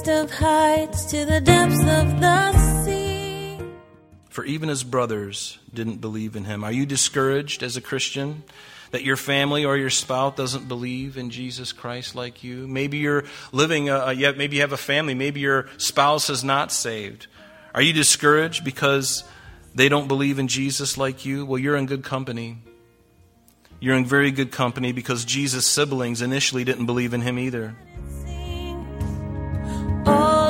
highest of heights to the depths of the sea. For even his brothers didn't believe in him. Are you discouraged as a Christian? that your family or your spouse doesn't believe in Jesus Christ like you. Maybe you're living, a, yet maybe you have a family. Maybe your spouse is not saved. Are you discouraged because they don't believe in Jesus like you? Well, you're in good company. You're in very good company because Jesus' siblings initially didn't believe in him either. All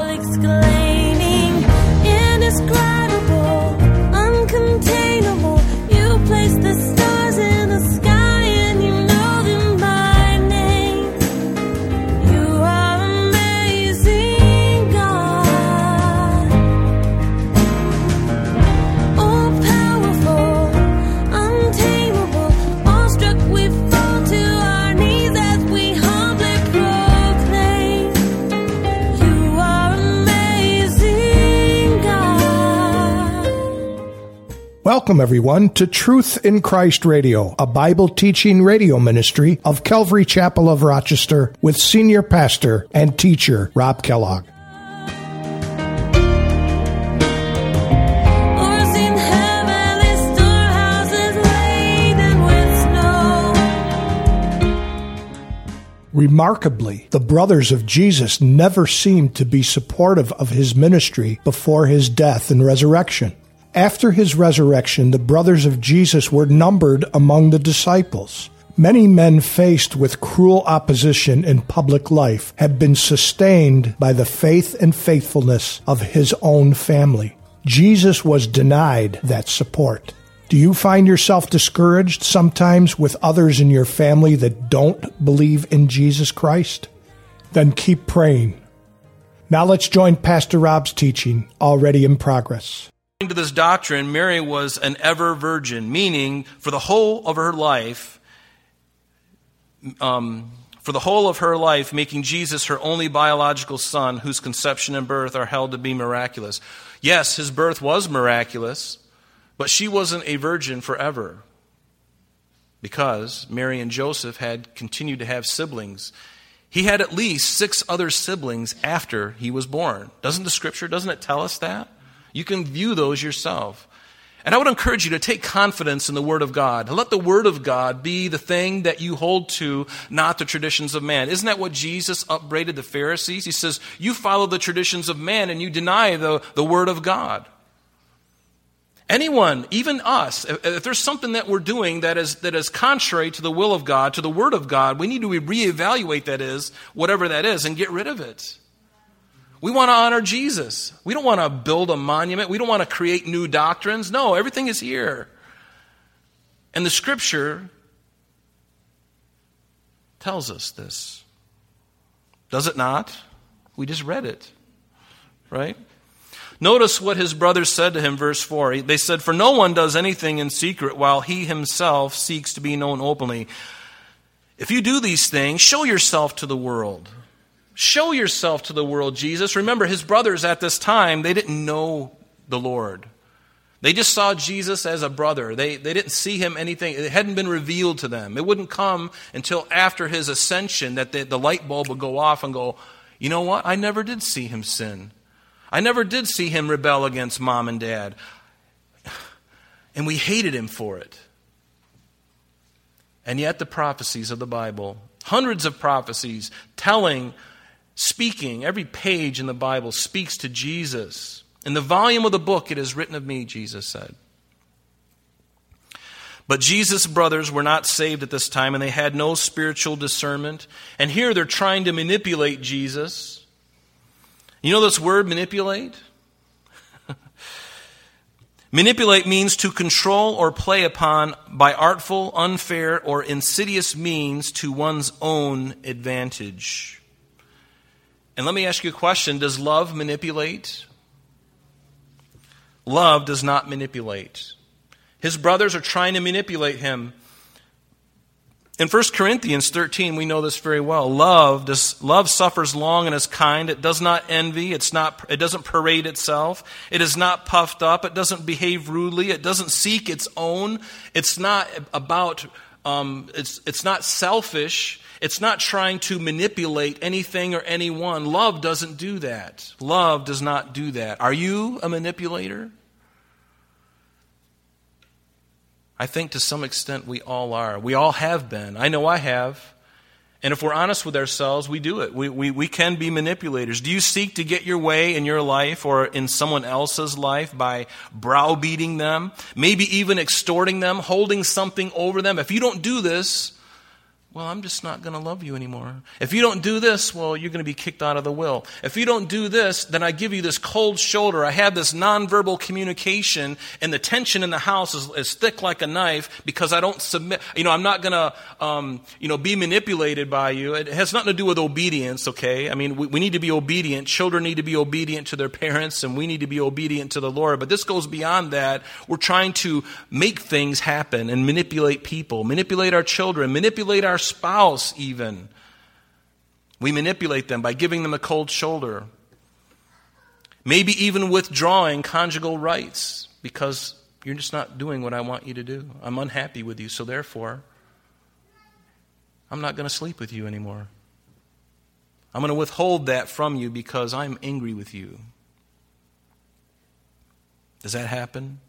Welcome, everyone, to Truth in Christ Radio, a Bible teaching radio ministry of Calvary Chapel of Rochester with senior pastor and teacher Rob Kellogg. Oars in heavenly storehouses laden with snow. Remarkably, the brothers of Jesus never seemed to be supportive of his ministry before his death and resurrection. After his resurrection, the brothers of Jesus were numbered among the disciples. Many men faced with cruel opposition in public life have been sustained by the faith and faithfulness of his own family. Jesus was denied that support. Do you find yourself discouraged sometimes with others in your family that don't believe in Jesus Christ? Then keep praying. Now let's join Pastor Rob's teaching, already in progress. To this doctrine, Mary was an ever virgin, meaning for the whole of her life, um, for the whole of her life, making Jesus her only biological son, whose conception and birth are held to be miraculous. Yes, his birth was miraculous, but she wasn't a virgin forever because Mary and Joseph had continued to have siblings. He had at least six other siblings after he was born. Doesn't the scripture, doesn't it tell us that? You can view those yourself. And I would encourage you to take confidence in the Word of God. Let the Word of God be the thing that you hold to, not the traditions of man. Isn't that what Jesus upbraided the Pharisees? He says, You follow the traditions of man and you deny the, the Word of God. Anyone, even us, if, if there's something that we're doing that is, that is contrary to the will of God, to the Word of God, we need to reevaluate that is, whatever that is, and get rid of it. We want to honor Jesus. We don't want to build a monument. We don't want to create new doctrines. No, everything is here. And the scripture tells us this. Does it not? We just read it, right? Notice what his brothers said to him, verse 4. They said, For no one does anything in secret while he himself seeks to be known openly. If you do these things, show yourself to the world. Show yourself to the world, Jesus. Remember, his brothers at this time, they didn't know the Lord. They just saw Jesus as a brother. They, they didn't see him anything. It hadn't been revealed to them. It wouldn't come until after his ascension that the, the light bulb would go off and go, you know what? I never did see him sin. I never did see him rebel against mom and dad. And we hated him for it. And yet, the prophecies of the Bible, hundreds of prophecies telling speaking, every page in the Bible speaks to Jesus. In the volume of the book, it is written of me, Jesus said. But Jesus' brothers were not saved at this time, and they had no spiritual discernment. And here they're trying to manipulate Jesus. You know this word, manipulate? manipulate means to control or play upon by artful, unfair, or insidious means to one's own advantage. And let me ask you a question Does love manipulate? Love does not manipulate. His brothers are trying to manipulate him. In 1 Corinthians 13, we know this very well. Love, does, love suffers long and is kind. It does not envy. It's not, it doesn't parade itself. It is not puffed up. It doesn't behave rudely. It doesn't seek its own. It's not about um, it's, it's not selfish. It's not trying to manipulate anything or anyone. Love doesn't do that. Love does not do that. Are you a manipulator? I think to some extent we all are. We all have been. I know I have. And if we're honest with ourselves, we do it. We, we, we can be manipulators. Do you seek to get your way in your life or in someone else's life by browbeating them, maybe even extorting them, holding something over them? If you don't do this, well, I'm just not going to love you anymore. If you don't do this, well, you're going to be kicked out of the will. If you don't do this, then I give you this cold shoulder. I have this nonverbal communication, and the tension in the house is, is thick like a knife because I don't submit. You know, I'm not going to, um, you know, be manipulated by you. It has nothing to do with obedience, okay? I mean, we, we need to be obedient. Children need to be obedient to their parents, and we need to be obedient to the Lord. But this goes beyond that. We're trying to make things happen and manipulate people, manipulate our children, manipulate our spouse, even. We manipulate them by giving them a cold shoulder. Maybe even withdrawing conjugal rights because you're just not doing what I want you to do. I'm unhappy with you, so therefore, I'm not going to sleep with you anymore. I'm going to withhold that from you because I'm angry with you. Does that happen?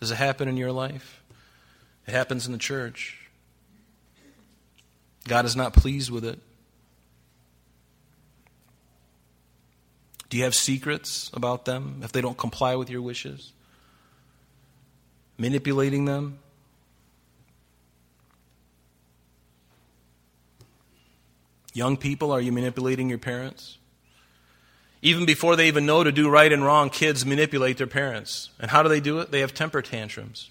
Does it happen in your life? It happens in the church. God is not pleased with it. Do you have secrets about them if they don't comply with your wishes? Manipulating them? Young people, are you manipulating your parents? Even before they even know to do right and wrong, kids manipulate their parents. And how do they do it? They have temper tantrums.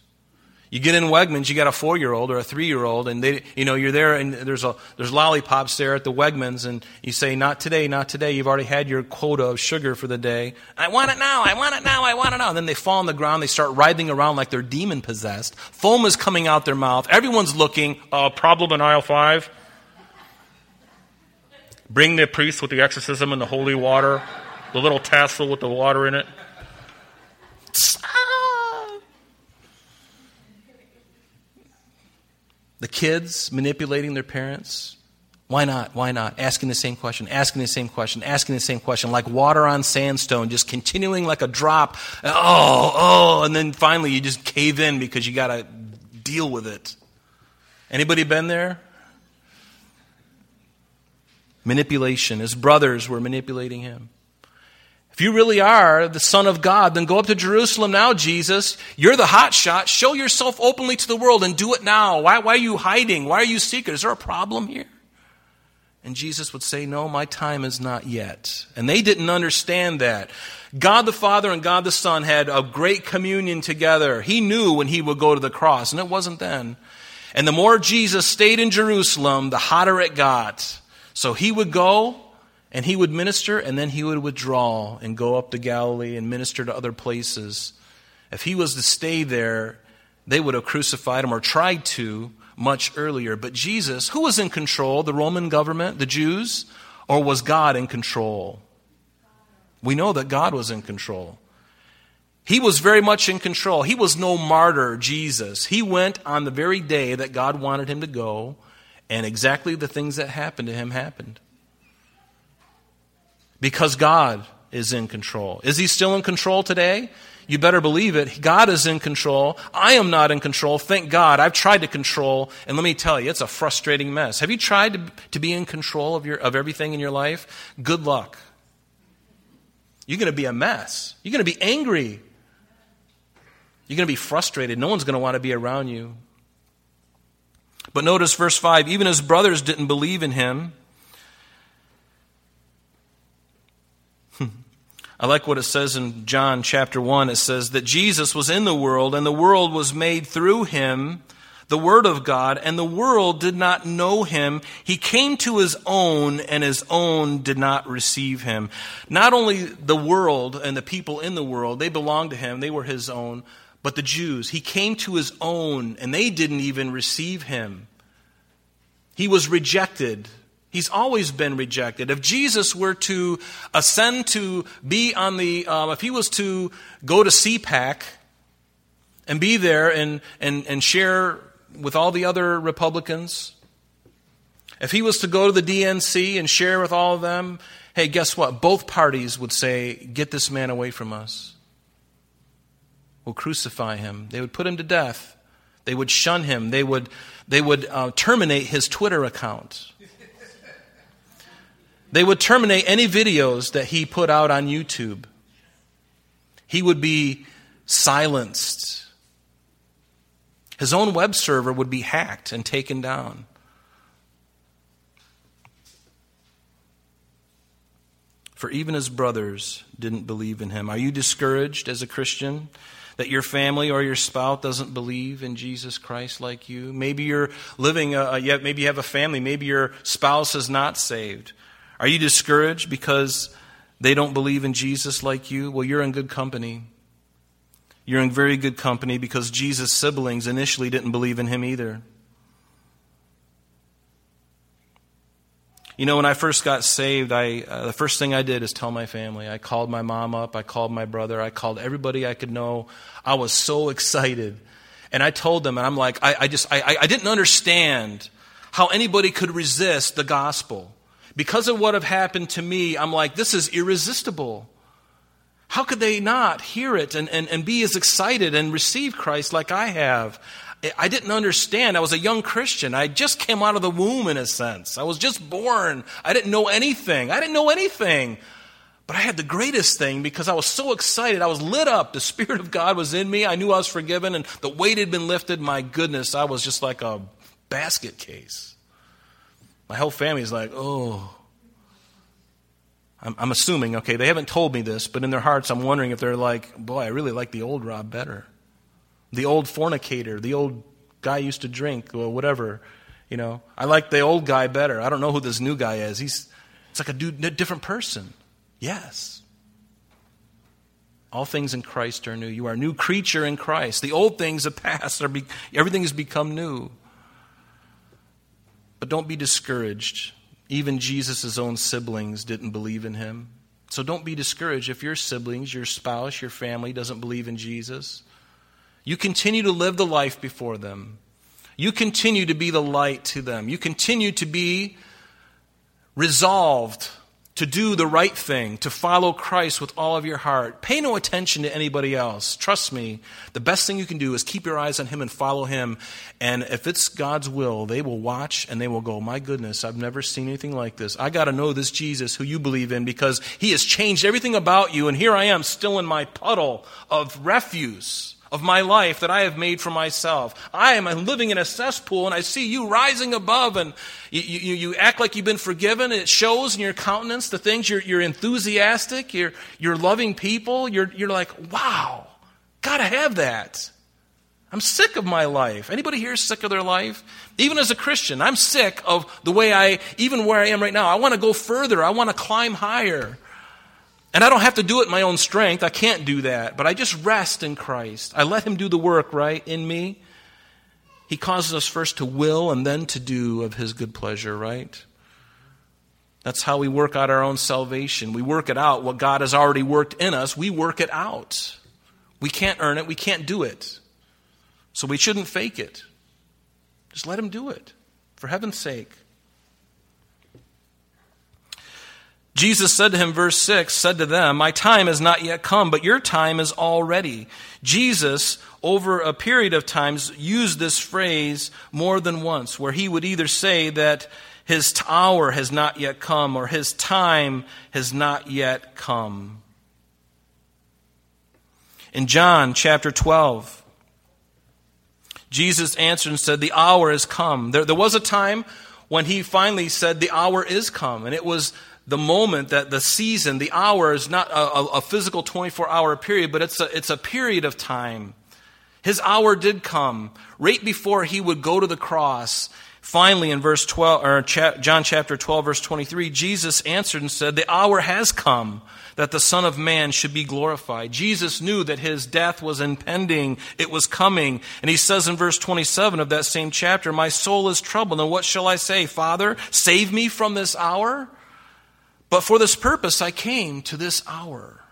You get in Wegmans, you got a four year old or a three year old, and they, you know, you're there and there's a, there's lollipops there at the Wegmans, and you say, not today, not today. You've already had your quota of sugar for the day. I want it now, I want it now, I want it now. And then they fall on the ground, they start writhing around like they're demon possessed. Foam is coming out their mouth. Everyone's looking, uh, problem in aisle five. Bring the priest with the exorcism and the holy water, the little tassel with the water in it. The kids manipulating their parents. Why not? Why not? Asking the same question, asking the same question, asking the same question, like water on sandstone, just continuing like a drop. Oh, oh, and then finally you just cave in because you got to deal with it. Anybody been there? Manipulation. His brothers were manipulating him. If you really are the Son of God, then go up to Jerusalem now, Jesus. You're the hot shot. Show yourself openly to the world and do it now. Why, why are you hiding? Why are you secret? Is there a problem here? And Jesus would say, No, my time is not yet. And they didn't understand that. God the Father and God the Son had a great communion together. He knew when he would go to the cross, and it wasn't then. And the more Jesus stayed in Jerusalem, the hotter it got. So he would go, and he would minister, and then he would withdraw and go up to Galilee and minister to other places. If he was to stay there, they would have crucified him or tried to much earlier. But Jesus, who was in control? The Roman government, the Jews? Or was God in control? We know that God was in control. He was very much in control. He was no martyr, Jesus. He went on the very day that God wanted him to go, and exactly the things that happened to him happened because God is in control. Is he still in control today? You better believe it. God is in control. I am not in control. Thank God. I've tried to control, and let me tell you, it's a frustrating mess. Have you tried to, to be in control of, your, of everything in your life? Good luck. You're going to be a mess. You're going to be angry. You're going to be frustrated. No one's going to want to be around you. But notice verse 5 even his brothers didn't believe in him. I like what it says in John chapter 1. It says that Jesus was in the world, and the world was made through him, the Word of God, and the world did not know him. He came to his own, and his own did not receive him. Not only the world and the people in the world, they belonged to him, they were his own, but the Jews. He came to his own, and they didn't even receive him. He was rejected He's always been rejected. If Jesus were to ascend to be on the, um, if he was to go to CPAC and be there and, and, and share with all the other Republicans, if he was to go to the DNC and share with all of them, hey, guess what? Both parties would say, get this man away from us. We'll crucify him. They would put him to death. They would shun him. They would, they would uh, terminate his Twitter account. They would terminate any videos that he put out on YouTube. He would be silenced. His own web server would be hacked and taken down. For even his brothers didn't believe in him. Are you discouraged as a Christian that your family or your spouse doesn't believe in Jesus Christ like you? Maybe you're living, a, maybe you have a family, maybe your spouse is not saved. Are you discouraged because they don't believe in Jesus like you? Well, you're in good company. You're in very good company because Jesus' siblings initially didn't believe in him either. You know, when I first got saved, I, uh, the first thing I did is tell my family. I called my mom up, I called my brother, I called everybody I could know. I was so excited. And I told them, and I'm like, I, I just, I, I didn't understand how anybody could resist the gospel. Because of what have happened to me, I'm like, this is irresistible. How could they not hear it and, and, and be as excited and receive Christ like I have? I didn't understand. I was a young Christian. I just came out of the womb, in a sense. I was just born. I didn't know anything. I didn't know anything. But I had the greatest thing because I was so excited. I was lit up. The Spirit of God was in me. I knew I was forgiven, and the weight had been lifted. My goodness, I was just like a basket case. My whole family's like, oh. I'm, I'm assuming, okay, they haven't told me this, but in their hearts, I'm wondering if they're like, boy, I really like the old Rob better the old fornicator, the old guy used to drink or whatever. You know, I like the old guy better. I don't know who this new guy is. He's it's like a dude, different person. Yes. All things in Christ are new. You are a new creature in Christ. The old things have passed. Are be, everything has become new. But don't be discouraged. Even Jesus' own siblings didn't believe in him. So don't be discouraged if your siblings, your spouse, your family doesn't believe in Jesus. You continue to live the life before them. You continue to be the light to them. You continue to be resolved to do the right thing, to follow Christ with all of your heart. Pay no attention to anybody else. Trust me, the best thing you can do is keep your eyes on Him and follow Him. And if it's God's will, they will watch and they will go, My goodness, I've never seen anything like this. I got to know this Jesus who you believe in because He has changed everything about you. And here I am, still in my puddle of refuse of my life that I have made for myself. I am living in a cesspool and I see you rising above and you, you, you act like you've been forgiven. It shows in your countenance the things you're, you're enthusiastic, you're, you're loving people. You're, you're like, wow, gotta have that. I'm sick of my life. Anybody here sick of their life? Even as a Christian, I'm sick of the way I, even where I am right now. I want to go further. I want to climb higher. And I don't have to do it in my own strength. I can't do that. But I just rest in Christ. I let Him do the work, right, in me. He causes us first to will and then to do of His good pleasure, right? That's how we work out our own salvation. We work it out. What God has already worked in us, we work it out. We can't earn it. We can't do it. So we shouldn't fake it. Just let Him do it, for heaven's sake. Jesus said to him, verse 6, said to them, My time has not yet come, but your time is already. Jesus, over a period of times, used this phrase more than once, where he would either say that his hour has not yet come or his time has not yet come. In John chapter 12, Jesus answered and said, The hour has come. There, there was a time when he finally said, The hour is come. And it was the moment that the season, the hour is not a, a physical 24 hour period, but it's a, it's a period of time. His hour did come right before he would go to the cross. Finally, in verse 12, or John chapter 12, verse 23, Jesus answered and said, The hour has come that the Son of Man should be glorified. Jesus knew that his death was impending, it was coming. And he says in verse 27 of that same chapter, My soul is troubled, and what shall I say? Father, save me from this hour? But for this purpose I came to this hour.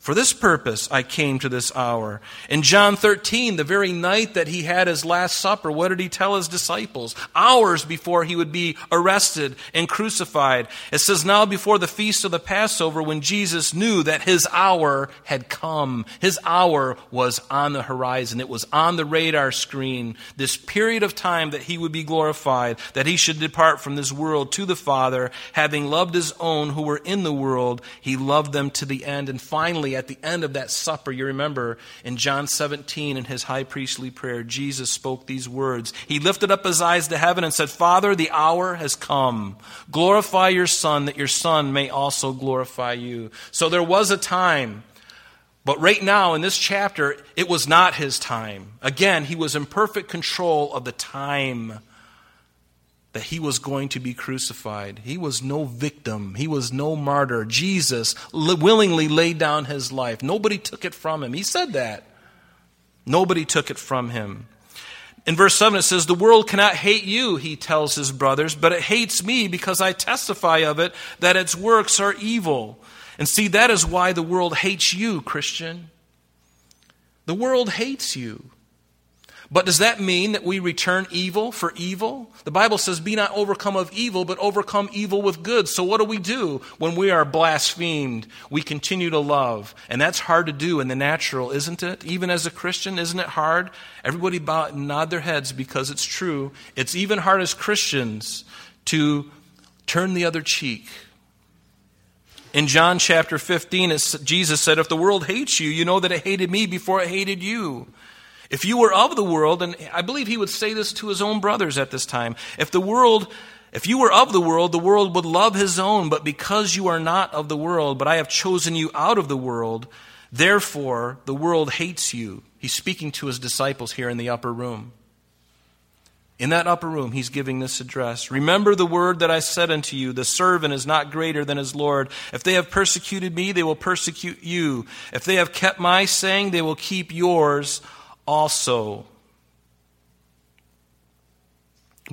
For this purpose I came to this hour. In John 13, the very night that he had his last supper, what did he tell his disciples? Hours before he would be arrested and crucified. It says, Now before the feast of the Passover, when Jesus knew that his hour had come, his hour was on the horizon. It was on the radar screen. This period of time that he would be glorified, that he should depart from this world to the Father, having loved his own who were in the world, he loved them to the end. And finally, at the end of that supper, you remember in John 17, in his high priestly prayer, Jesus spoke these words. He lifted up his eyes to heaven and said, Father, the hour has come. Glorify your Son, that your Son may also glorify you. So there was a time but right now, in this chapter, it was not his time. Again, he was in perfect control of the time that he was going to be crucified. He was no victim, he was no martyr. Jesus willingly laid down his life. Nobody took it from him. He said that. Nobody took it from him. In verse 7, it says, The world cannot hate you, he tells his brothers, but it hates me because I testify of it that its works are evil. And see, that is why the world hates you, Christian. The world hates you. But does that mean that we return evil for evil? The Bible says, Be not overcome of evil, but overcome evil with good. So what do we do when we are blasphemed? We continue to love. And that's hard to do in the natural, isn't it? Even as a Christian, isn't it hard? Everybody bow, nod their heads because it's true. It's even hard as Christians to turn the other cheek. In John chapter 15, Jesus said, If the world hates you, you know that it hated me before it hated you. If you were of the world, and I believe he would say this to his own brothers at this time, if the world, if you were of the world, the world would love his own, but because you are not of the world, but I have chosen you out of the world, therefore the world hates you. He's speaking to his disciples here in the upper room. In that upper room, he's giving this address. Remember the word that I said unto you the servant is not greater than his Lord. If they have persecuted me, they will persecute you. If they have kept my saying, they will keep yours also.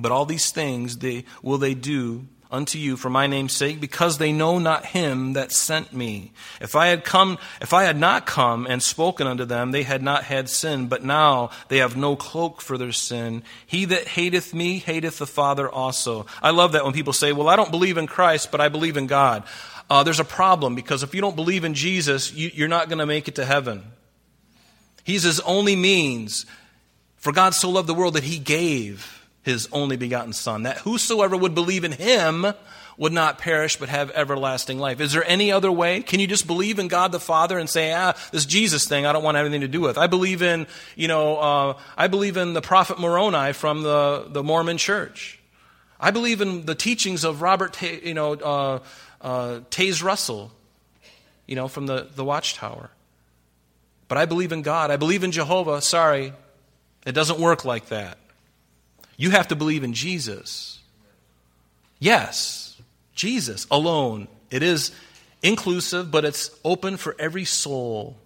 But all these things they will they do unto you for my name's sake because they know not him that sent me. If i had come if i had not come and spoken unto them they had not had sin. But now they have no cloak for their sin. He that hateth me hateth the father also. I love that when people say well i don't believe in christ but i believe in god. Uh, there's a problem because if you don't believe in jesus you, you're not going to make it to heaven He's his only means. For God so loved the world that he gave his only begotten Son, that whosoever would believe in him would not perish but have everlasting life. Is there any other way? Can you just believe in God the Father and say, ah, this Jesus thing I don't want anything to do with? I believe in, you know, uh, I believe in the prophet Moroni from the, the Mormon church. I believe in the teachings of Robert, you know, uh, uh, Taze Russell, you know, from the, the Watchtower. But I believe in God. I believe in Jehovah. Sorry, it doesn't work like that. You have to believe in Jesus. Yes, Jesus alone. It is inclusive, but it's open for every soul.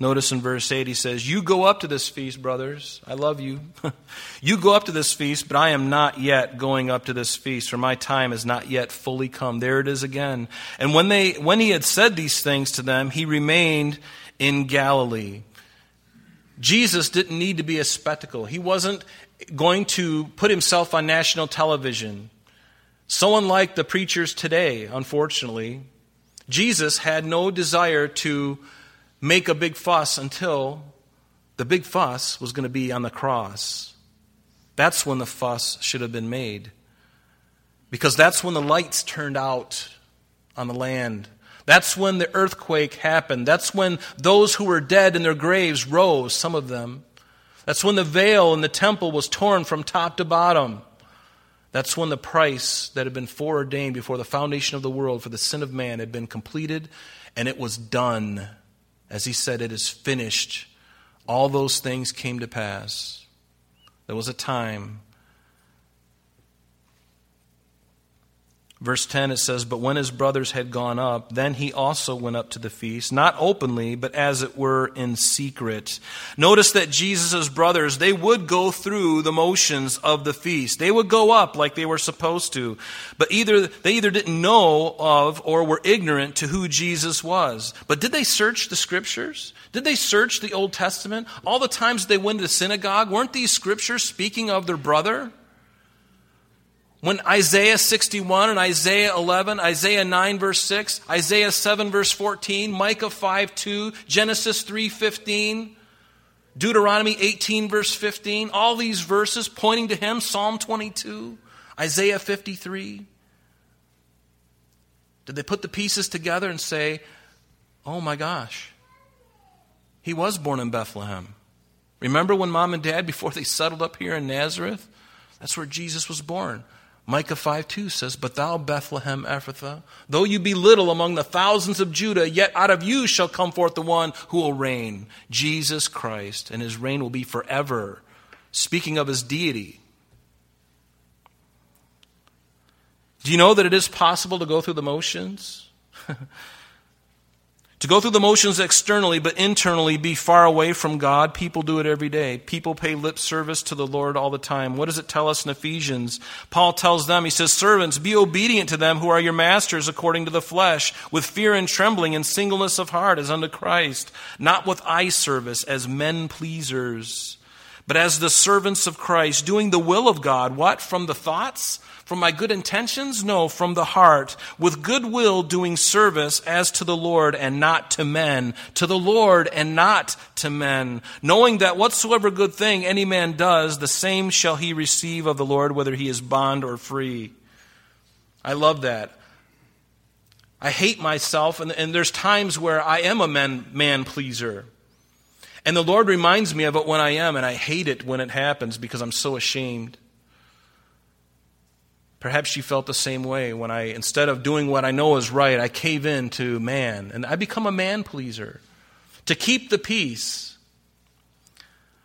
Notice in verse 8 he says, You go up to this feast, brothers. I love you. you go up to this feast, but I am not yet going up to this feast, for my time has not yet fully come. There it is again. And when, they, when he had said these things to them, he remained in Galilee. Jesus didn't need to be a spectacle. He wasn't going to put himself on national television. So unlike the preachers today, unfortunately, Jesus had no desire to make a big fuss until the big fuss was going to be on the cross. That's when the fuss should have been made. Because that's when the lights turned out on the land. That's when the earthquake happened. That's when those who were dead in their graves rose, some of them. That's when the veil in the temple was torn from top to bottom. That's when the price that had been foreordained before the foundation of the world for the sin of man had been completed and it was done. As he said, It is finished. All those things came to pass. There was a time Verse 10 it says, But when his brothers had gone up, then he also went up to the feast, not openly, but as it were in secret. Notice that Jesus' brothers, they would go through the motions of the feast. They would go up like they were supposed to. But either, they either didn't know of or were ignorant to who Jesus was. But did they search the scriptures? Did they search the Old Testament? All the times they went to the synagogue, weren't these scriptures speaking of their brother? When Isaiah 61 and Isaiah 11, Isaiah 9 verse 6, Isaiah 7 verse 14, Micah 5 2, Genesis 3 15, Deuteronomy 18 verse 15, all these verses pointing to him, Psalm 22, Isaiah 53. Did they put the pieces together and say, oh my gosh, he was born in Bethlehem? Remember when mom and dad, before they settled up here in Nazareth? That's where Jesus was born. Micah 5 2 says, But thou, Bethlehem Ephrathah, though you be little among the thousands of Judah, yet out of you shall come forth the one who will reign, Jesus Christ, and his reign will be forever. Speaking of his deity. Do you know that it is possible to go through the motions? To go through the motions externally, but internally be far away from God, people do it every day. People pay lip service to the Lord all the time. What does it tell us in Ephesians? Paul tells them, he says, Servants, be obedient to them who are your masters according to the flesh, with fear and trembling and singleness of heart as unto Christ, not with eye service as men pleasers, but as the servants of Christ, doing the will of God. What? From the thoughts? From my good intentions? No, from the heart, with good will doing service as to the Lord and not to men, to the Lord and not to men, knowing that whatsoever good thing any man does, the same shall he receive of the Lord, whether he is bond or free. I love that. I hate myself, and, and there's times where I am a man, man pleaser. And the Lord reminds me of it when I am, and I hate it when it happens because I'm so ashamed. Perhaps you felt the same way when I, instead of doing what I know is right, I cave in to man and I become a man pleaser to keep the peace.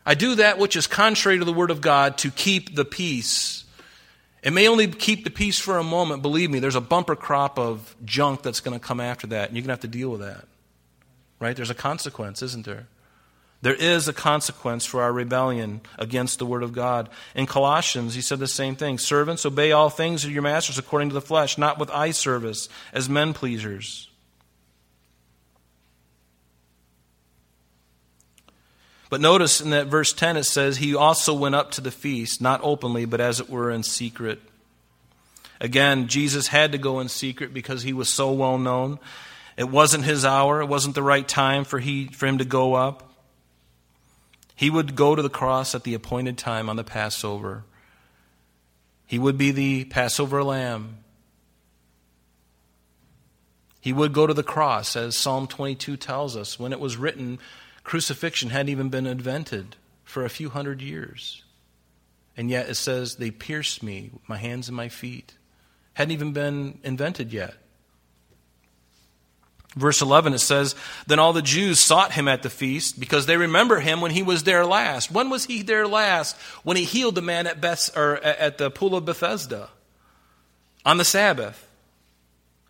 I do that which is contrary to the Word of God to keep the peace. It may only keep the peace for a moment. Believe me, there's a bumper crop of junk that's going to come after that, and you're going to have to deal with that. Right? There's a consequence, isn't there? There is a consequence for our rebellion against the Word of God. In Colossians, he said the same thing Servants, obey all things of your masters according to the flesh, not with eye service as men pleasers. But notice in that verse 10 it says, He also went up to the feast, not openly, but as it were in secret. Again, Jesus had to go in secret because he was so well known. It wasn't his hour, it wasn't the right time for, he, for him to go up. He would go to the cross at the appointed time on the Passover. He would be the Passover lamb. He would go to the cross, as Psalm 22 tells us. When it was written, crucifixion hadn't even been invented for a few hundred years. And yet it says, They pierced me, my hands and my feet. Hadn't even been invented yet. Verse 11, it says, Then all the Jews sought him at the feast because they remember him when he was there last. When was he there last? When he healed the man at, Beth, or at the pool of Bethesda on the Sabbath.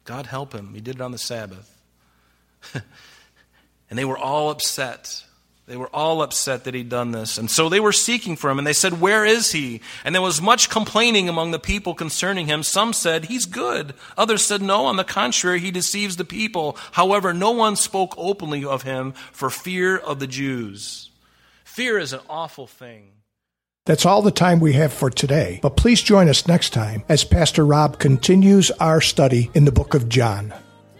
God help him. He did it on the Sabbath. and they were all upset. They were all upset that he'd done this. And so they were seeking for him, and they said, Where is he? And there was much complaining among the people concerning him. Some said, He's good. Others said, No, on the contrary, he deceives the people. However, no one spoke openly of him for fear of the Jews. Fear is an awful thing. That's all the time we have for today, but please join us next time as Pastor Rob continues our study in the book of John.